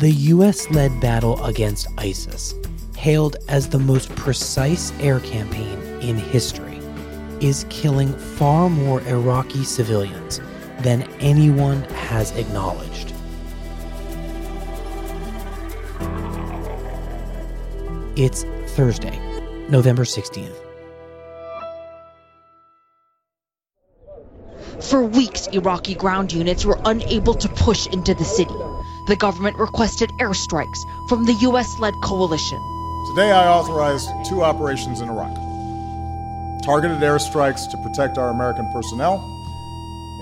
The US led battle against ISIS, hailed as the most precise air campaign in history, is killing far more Iraqi civilians than anyone has acknowledged. It's Thursday, November 16th. For weeks, Iraqi ground units were unable to push into the city. The government requested airstrikes from the U.S. led coalition. Today, I authorized two operations in Iraq targeted airstrikes to protect our American personnel,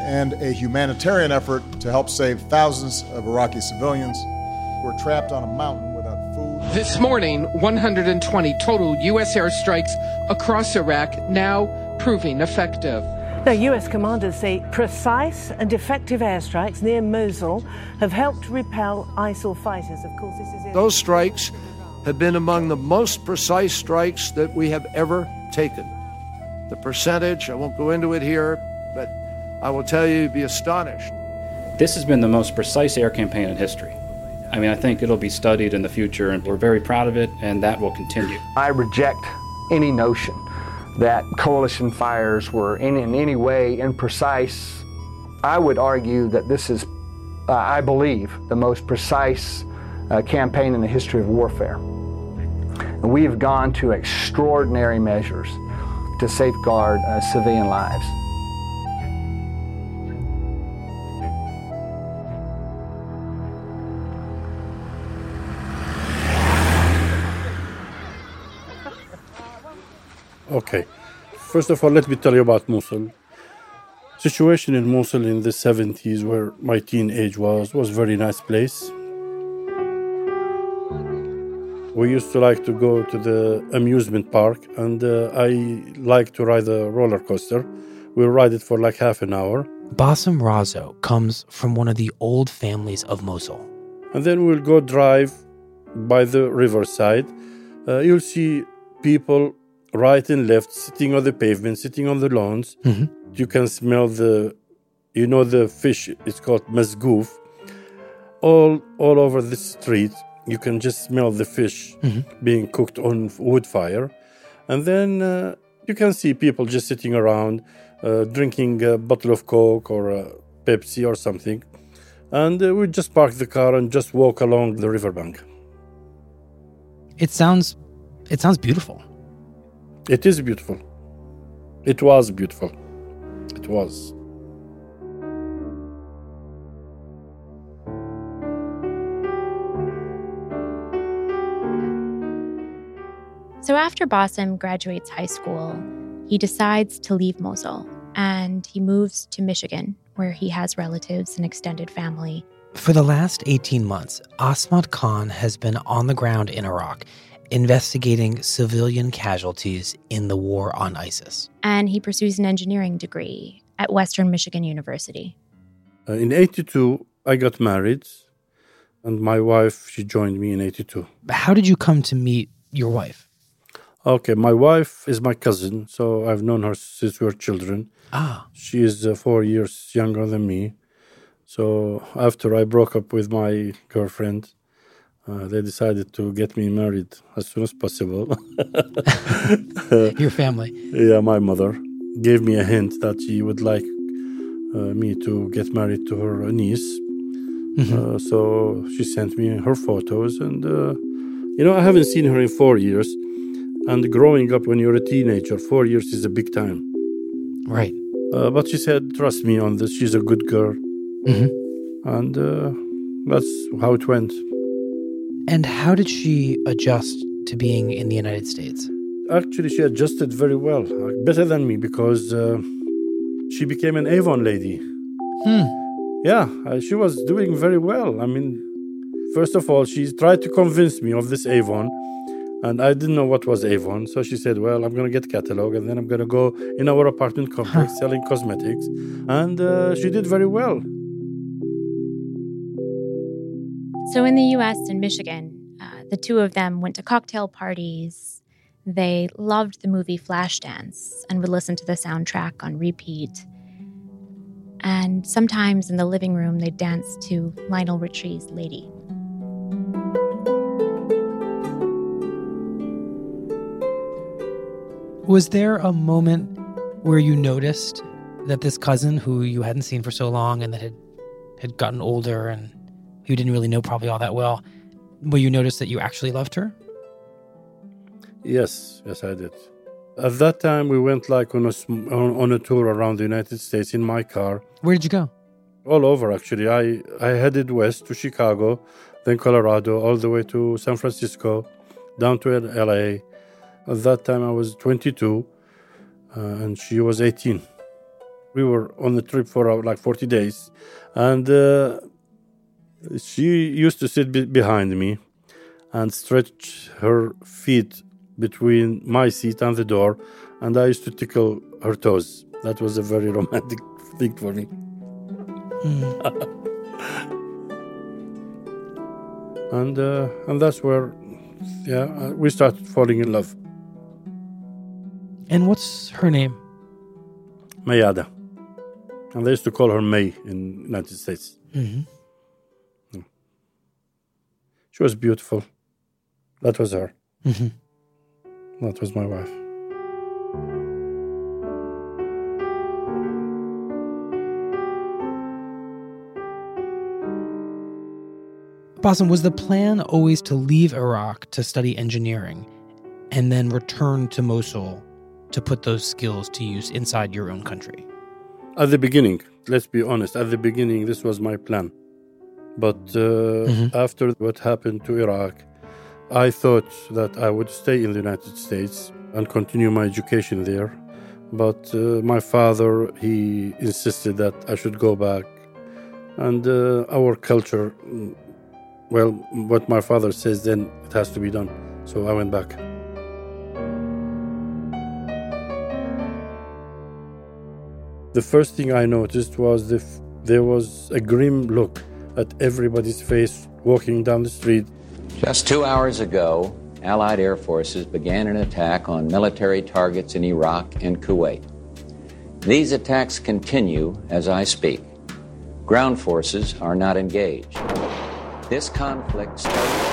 and a humanitarian effort to help save thousands of Iraqi civilians who are trapped on a mountain without food. This morning, 120 total U.S. airstrikes across Iraq now proving effective. Now, US commanders say precise and effective airstrikes near Mosul have helped repel ISIL fighters. Of course, this is. Those strikes have been among the most precise strikes that we have ever taken. The percentage, I won't go into it here, but I will tell you, you'd be astonished. This has been the most precise air campaign in history. I mean, I think it'll be studied in the future, and we're very proud of it, and that will continue. I reject any notion that coalition fires were in, in any way imprecise. I would argue that this is, uh, I believe, the most precise uh, campaign in the history of warfare. And we have gone to extraordinary measures to safeguard uh, civilian lives. Okay. First of all, let me tell you about Mosul. Situation in Mosul in the 70s, where my teenage was, was very nice place. We used to like to go to the amusement park, and uh, I like to ride the roller coaster. We'll ride it for like half an hour. Basim Razzo comes from one of the old families of Mosul. And then we'll go drive by the riverside. Uh, you'll see people right and left, sitting on the pavement, sitting on the lawns. Mm-hmm. You can smell the, you know, the fish. It's called masgoof. All all over the street, you can just smell the fish mm-hmm. being cooked on wood fire, and then uh, you can see people just sitting around, uh, drinking a bottle of Coke or a Pepsi or something, and uh, we just park the car and just walk along the riverbank. It sounds, it sounds beautiful. It is beautiful. It was beautiful. It was. So after Basim graduates high school, he decides to leave Mosul and he moves to Michigan, where he has relatives and extended family. For the last 18 months, Azmat Khan has been on the ground in Iraq investigating civilian casualties in the war on ISIS. And he pursues an engineering degree at Western Michigan University. Uh, in 82, I got married, and my wife, she joined me in 82. How did you come to meet your wife? Okay, my wife is my cousin, so I've known her since we were children. Ah. She is uh, four years younger than me. So after I broke up with my girlfriend, Uh, they decided to get me married as soon as possible. Your family. Yeah, my mother gave me a hint that she would like uh, me to get married to her niece. Mm-hmm. Uh, so she sent me her photos, and uh, you know, I haven't seen her in four years. And growing up when you're a teenager, four years is a big time. Right. Uh, but she said, trust me on this, she's a good girl. Mhm. And uh, that's how it went. And how did she adjust to being in the United States? Actually, she adjusted very well, uh, better than me, because uh, she became an Avon lady. Hmm. Yeah, uh, she was doing very well. I mean, first of all, she tried to convince me of this Avon, and I didn't know what was Avon. So she said, "Well, I'm going to get catalog, and then I'm going to go in our apartment complex selling cosmetics," and uh, she did very well. So in the US and Michigan, uh, the two of them went to cocktail parties. They loved the movie Flashdance and would listen to the soundtrack on repeat. And sometimes in the living room, they'd dance to Lionel Richie's Lady. Was there a moment where you noticed that this cousin who you hadn't seen for so long and that had had gotten older and you didn't really know probably all that well, where you noticed that you actually loved her? Yes, yes, I did. At that time, we went like on a on, on a tour around the United States in my car. Where did you go? all over actually i i headed west to chicago then colorado all the way to san francisco down to la at that time i was 22 uh, and she was 18 we were on the trip for uh, like 40 days and uh, she used to sit be- behind me and stretch her feet between my seat and the door and i used to tickle her toes. That was a very romantic thing for me. And uh, and that's where yeah uh, we started falling in love. And what's her name? mayada. And they used to call her may in united states. Mm-hmm. She was beautiful that was her Mhm. that was my wife Basim, was the plan always to leave Iraq to study engineering and then return to Mosul to put those skills to use inside your own country? At the beginning, let's be honest, at the beginning, this was my plan. But uh, after what happened to Iraq, I thought that I would stay in the United States and continue my education there. But uh, my father, he insisted that I should go back. And uh, our culture, well, what my father says, then it has to be done. So I went back. The first thing I noticed was the f- there was a grim look at everybody's face walking down the street. Just two hours ago, Allied air forces began an attack on military targets in Iraq and Kuwait. These attacks continue as I speak. Ground forces are not engaged. This conflict started.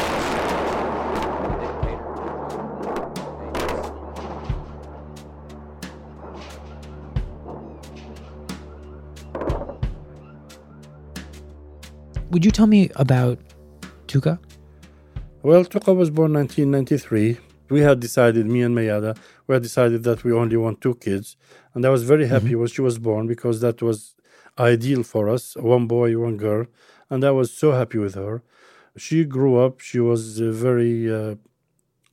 Would you tell me about Tuka? Well, Tuka was born 1993. We had decided, me and Mayada, we had decided that we only want two kids. And I was very happy when she was born because that was ideal for us one boy, one girl. And I was so happy with her. She grew up, she was uh, very. Uh,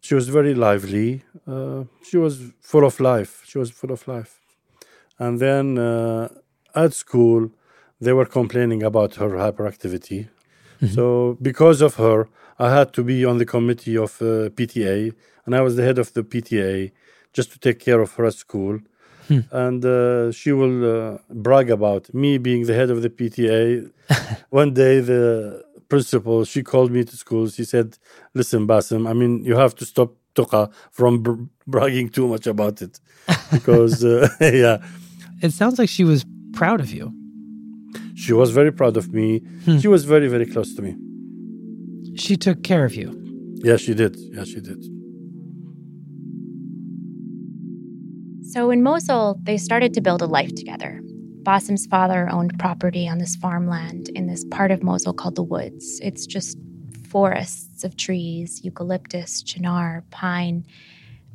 she was very lively. Uh, she was full of life. She was full of life. And then uh, at school, they were complaining about her hyperactivity. So because of her, I had to be on the committee of uh, PTA, and I was the head of the PTA just to take care of her at school. Hmm. And uh, she will uh, brag about me being the head of the PTA. One day, the principal she called me to school. She said, "Listen, Basim, I mean, you have to stop Tuqa from br- bragging too much about it, because uh, yeah." It sounds like she was proud of you. She was very proud of me. Hmm. She was very, very close to me. she took care of you. Yeah, she did. Yeah, she did. So in Mosul, they started to build a life together. Basim's father owned property on this farmland in this part of Mosul called the Woods. It's just forests of trees, eucalyptus, chinar, pine.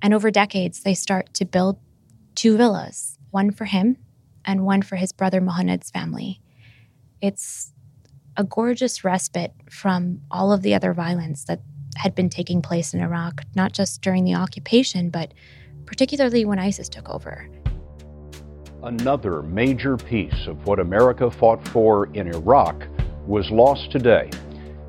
And over decades, they start to build two villas one for him and one for his brother Muhannad's family. It's a gorgeous respite from all of the other violence that had been taking place in Iraq, not just during the occupation, but particularly when ISIS took over. Another major piece of what America fought for in Iraq was lost today.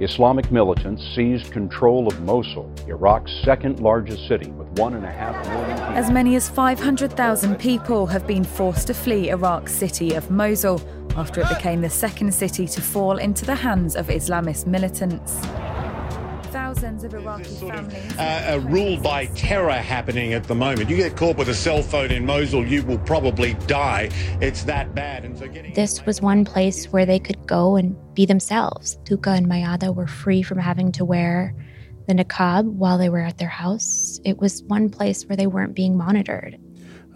Islamic militants seized control of Mosul, Iraq's second largest city, with one and a half million people. As many as 500,000 people have been forced to flee Iraq's city of Mosul after it became the second city to fall into the hands of Islamist militants. Thousands of Iraqi families. Uh, a rule by terror happening at the moment. You get caught with a cell phone in Mosul, you will probably die. It's that bad. And so getting This was one place where they could go and be themselves. Tuka and Mayada were free from having to wear the niqab while they were at their house. It was one place where they weren't being monitored.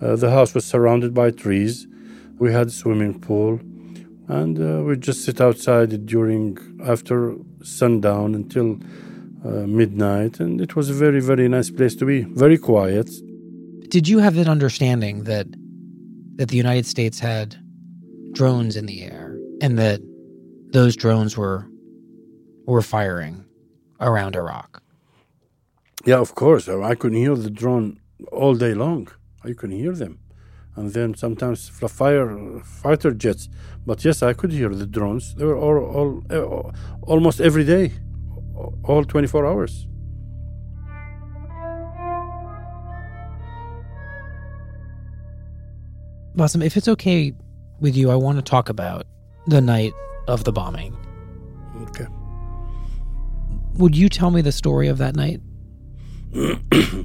Uh, the house was surrounded by trees. We had a swimming pool, and uh, we just sit outside during after sundown until uh, midnight, and it was a very very nice place to be. Very quiet. Did you have an understanding that that the United States had drones in the air and that those drones were were firing around Iraq? Yeah, of course. I could hear the drone all day long. I could hear them, and then sometimes fire fighter jets. But yes, I could hear the drones. They were all, all, uh, almost every day, all 24 hours. Basim, if it's okay with you, I want to talk about the night of the bombing. Okay. Would you tell me the story of that night?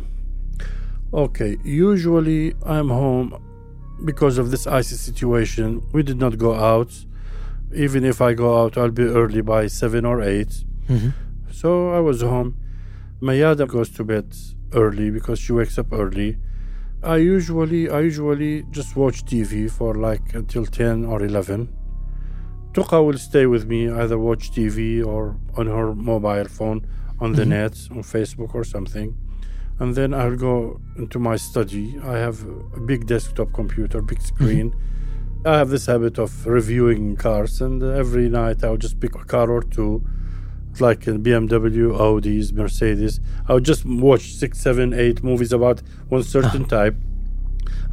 okay. Usually I'm home because of this icy situation. We did not go out. Even if I go out, I'll be early by seven or 8 Mm-hmm. So I was home. Mayada goes to bed early because she wakes up early. I usually I usually just watch TV for like until 10 or 11. Tuqa will stay with me, either watch TV or on her mobile phone on the Mhm. net, on Facebook or something. And then I'll go into my study. I have a big desktop computer, big mm-hmm. screen. I have this habit of reviewing cars, and every night I'll just pick a car or two, like a BMW, Audis, Mercedes. I'll just watch six, seven, eight movies about one certain ah. type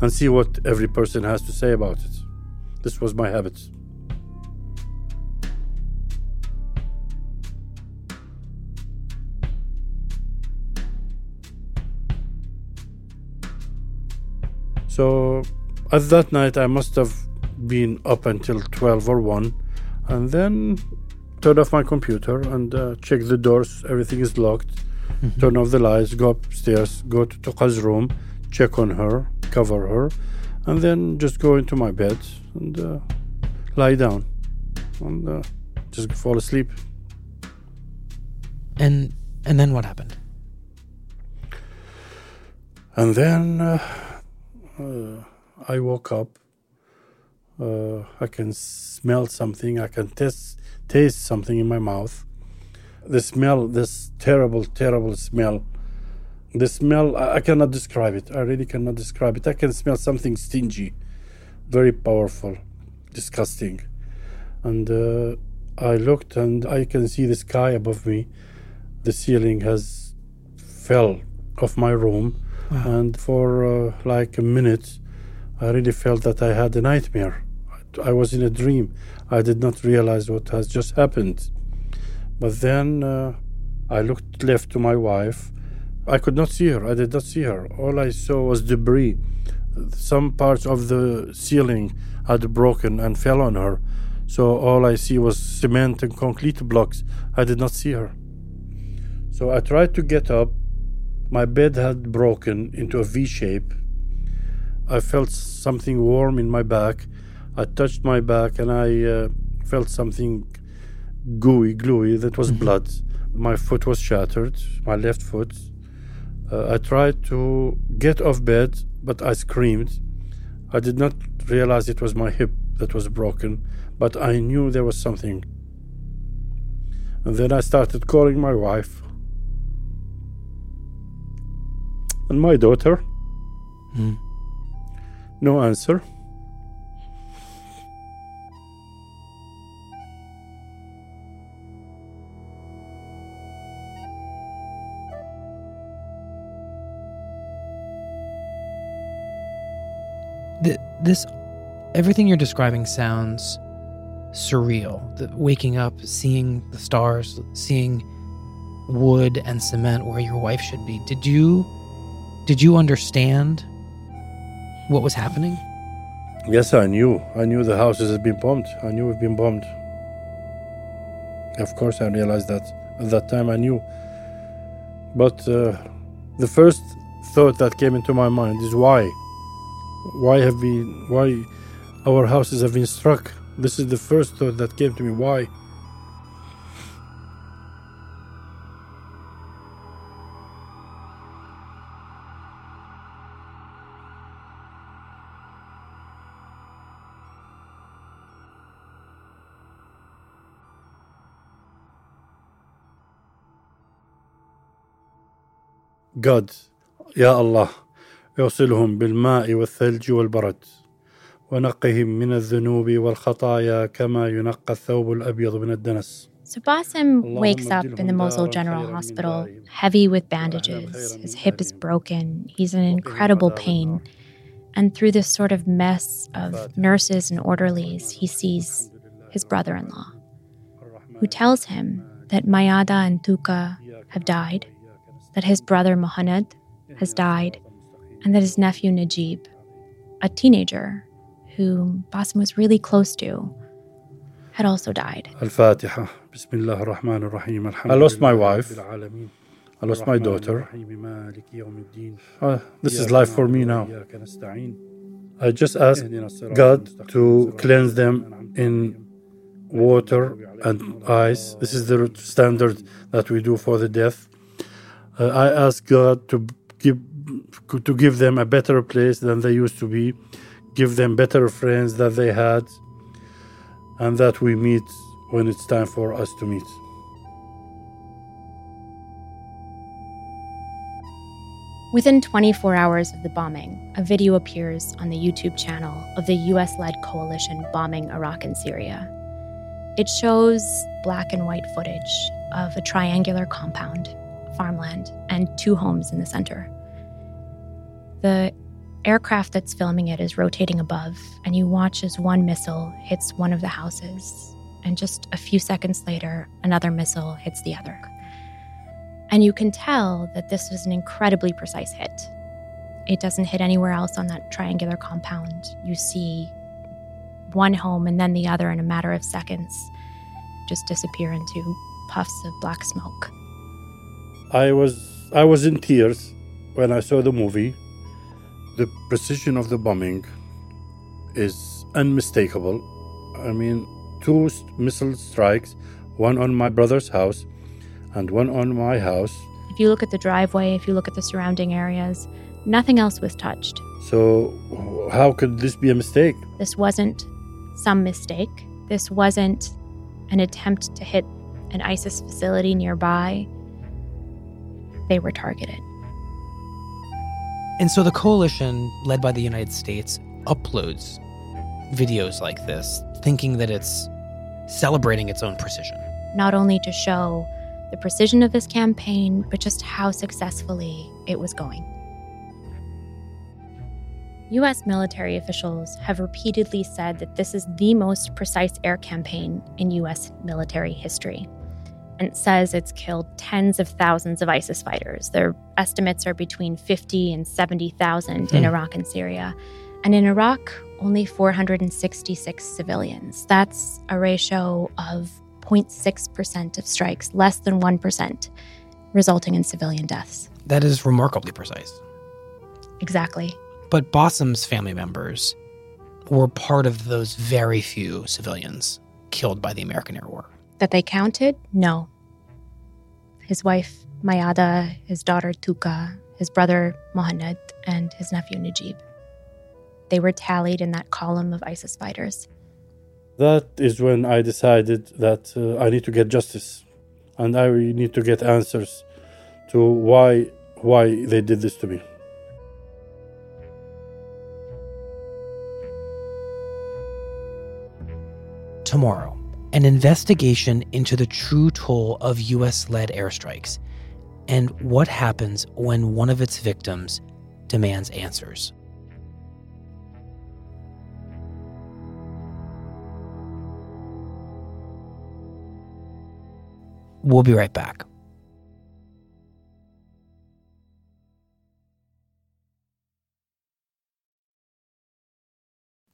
and see what every person has to say about it. This was my habit. So at that night, I must have been up until 12 or 1, and then turn off my computer and uh, check the doors. Everything is locked. Mhm. Turn off the lights, go upstairs, go to Tuqa's room, check on her, cover her, and then just go into my bed and uh, lie down and uh, just fall asleep. And and then what happened? And then uh, I woke up. Uh, I can smell something. I can taste taste something in my mouth. The smell, this terrible, terrible smell. The smell, I, I cannot describe it. I really cannot describe it. I can smell something stingy, very powerful, disgusting. And uh, I looked, and I can see the sky above me. The ceiling has fell off my room Wow. and for uh, like a minute i really felt that i had a nightmare. I, was in a dream. I did not realize what has just happened. But then uh, i looked left to my wife. I could not see her. I did not see her. All i saw was debris. Some parts of the ceiling had broken and fell on her. So all i see was cement and concrete blocks. I did not see her. So i tried to get up my bed had broken into a V shape. I felt something warm in my back. I touched my back and I uh, felt something gooey, gluey. That was blood. My foot was shattered, my left foot. Uh, I tried to get off bed, but I screamed. I did not realize it was my hip that was broken, but I knew there was something. And then I started calling my wife and my daughter. Hmm. No answer. Th- this, everything you're describing sounds surreal. The waking up, seeing the stars, seeing wood and cement where your wife should be. Did you, did you understand what was happening? Yes, I knew. I knew the houses had been bombed. I knew we've been bombed. Of course, I realized that. At that time, I knew. But uh, the first thought that came into my mind is why? Why have we? Why our houses have been struck? This is the first thought that came to me. Why? God يا الله اغسلهم بالماء والثلج والبرد ونقهم من الذنوب والخطايا كما ينقى الثوب الأبيض من الدنس So Basim wakes up in the Mosul General Hospital, heavy with bandages. His hip is broken. He's in incredible pain. And through this sort of mess of nurses and orderlies, he sees his brother in law, who tells him that Mayada and Tuka have died, that his brother Mohamed has died and that his nephew Najib, a teenager who Basim was really close to, had also died. I lost my wife. I lost my daughter. Uh, this is life for me now. I just ask God to cleanse them in water and ice. This is the standard that we do for the death. Uh, I ask God to give to give them a better place than they used to be, give them better friends that they had, and that we meet when it's time for us to meet. Within 24 hours of the bombing, a video appears on the YouTube channel of the US led coalition bombing Iraq and Syria. It shows black and white footage of a triangular compound, farmland, and two homes in the center. The aircraft that's filming it is rotating above, and you watch as one missile hits one of the houses, and just a few seconds later, another missile hits the other. And you can tell that this was an incredibly precise hit. It doesn't hit anywhere else on that triangular compound. You see one home and then the other in a matter of seconds just disappear into puffs of black smoke. I was I was in tears when I saw the movie. The precision of the bombing is unmistakable. I mean, two missile strikes, one on my brother's house and one on my house. If you look at the driveway, if you look at the surrounding areas, nothing else was touched. So, how could this be a mistake? This wasn't some mistake. This wasn't an attempt to hit an ISIS facility nearby. They were targeted. And so the coalition, led by the United States, uploads videos like this, thinking that it's celebrating its own precision. Not only to show the precision of this campaign, but just how successfully it was going. US military officials have repeatedly said that this is the most precise air campaign in US military history. It says it's killed tens of thousands of ISIS fighters. Their estimates are between 50 and 70,000 in Hmm. Iraq and Syria. And in Iraq, only 466 civilians. That's a ratio of 0.6% of strikes, less than 1%, resulting in civilian deaths. That is remarkably precise. Exactly. But Basim's family members were part of those very few civilians killed by the American Air War. That they counted? No. his wife Mayada, his daughter Tuka, his brother Mohanad, and his nephew Najib. They were tallied in that column of ISIS fighters. That is when I decided that uh, I need to get justice and I need to get answers to why why they did this to me. Tomorrow, an investigation into the true toll of US led airstrikes and what happens when one of its victims demands answers. We'll be right back.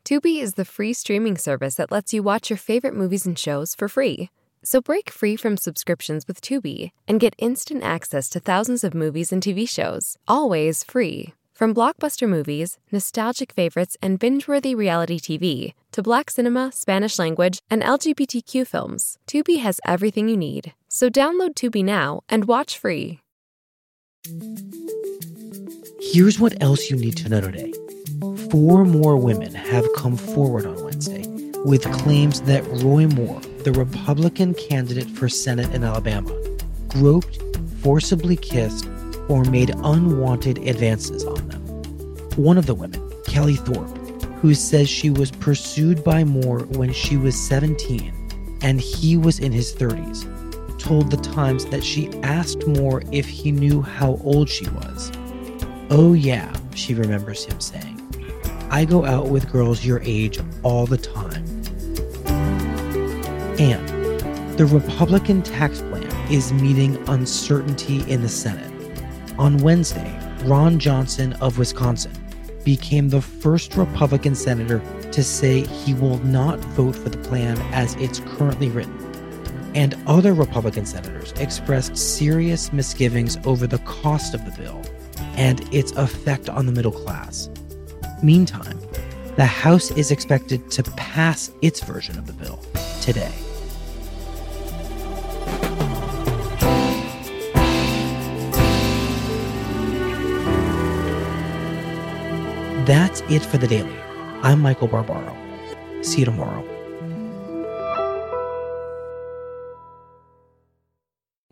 Tubi is the free streaming service that lets you watch your favorite movies and shows for free. So break free from subscriptions with Tubi and get instant access to thousands of movies and TV shows, always free. From blockbuster movies, nostalgic favorites, and binge worthy reality TV to black cinema, Spanish language, and LGBTQ films, Tubi has everything you need. So download Tubi now and watch free. Here's what else you need to know today. Four more women have come forward on Wednesday with claims that Roy Moore, the Republican candidate for Senate in Alabama, groped, forcibly kissed, or made unwanted advances on them. One of the women, Kelly Thorpe, who says she was pursued by Moore when she was 17 and he was in his 30s, told the Times that she asked Moore if he knew how old she was. Oh, yeah, she remembers him saying. I go out with girls your age all the time. And the Republican tax plan is meeting uncertainty in the Senate. On Wednesday, Ron Johnson of Wisconsin became the first Republican senator to say he will not vote for the plan as it's currently written. And other Republican senators expressed serious misgivings over the cost of the bill and its effect on the middle class. Meantime, the House is expected to pass its version of the bill today. That's it for the daily. I'm Michael Barbaro. See you tomorrow.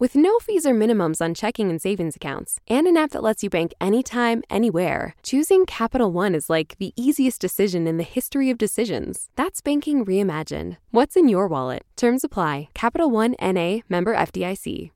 With no fees or minimums on checking and savings accounts, and an app that lets you bank anytime, anywhere, choosing Capital One is like the easiest decision in the history of decisions. That's banking reimagined. What's in your wallet? Terms apply. Capital One NA member FDIC.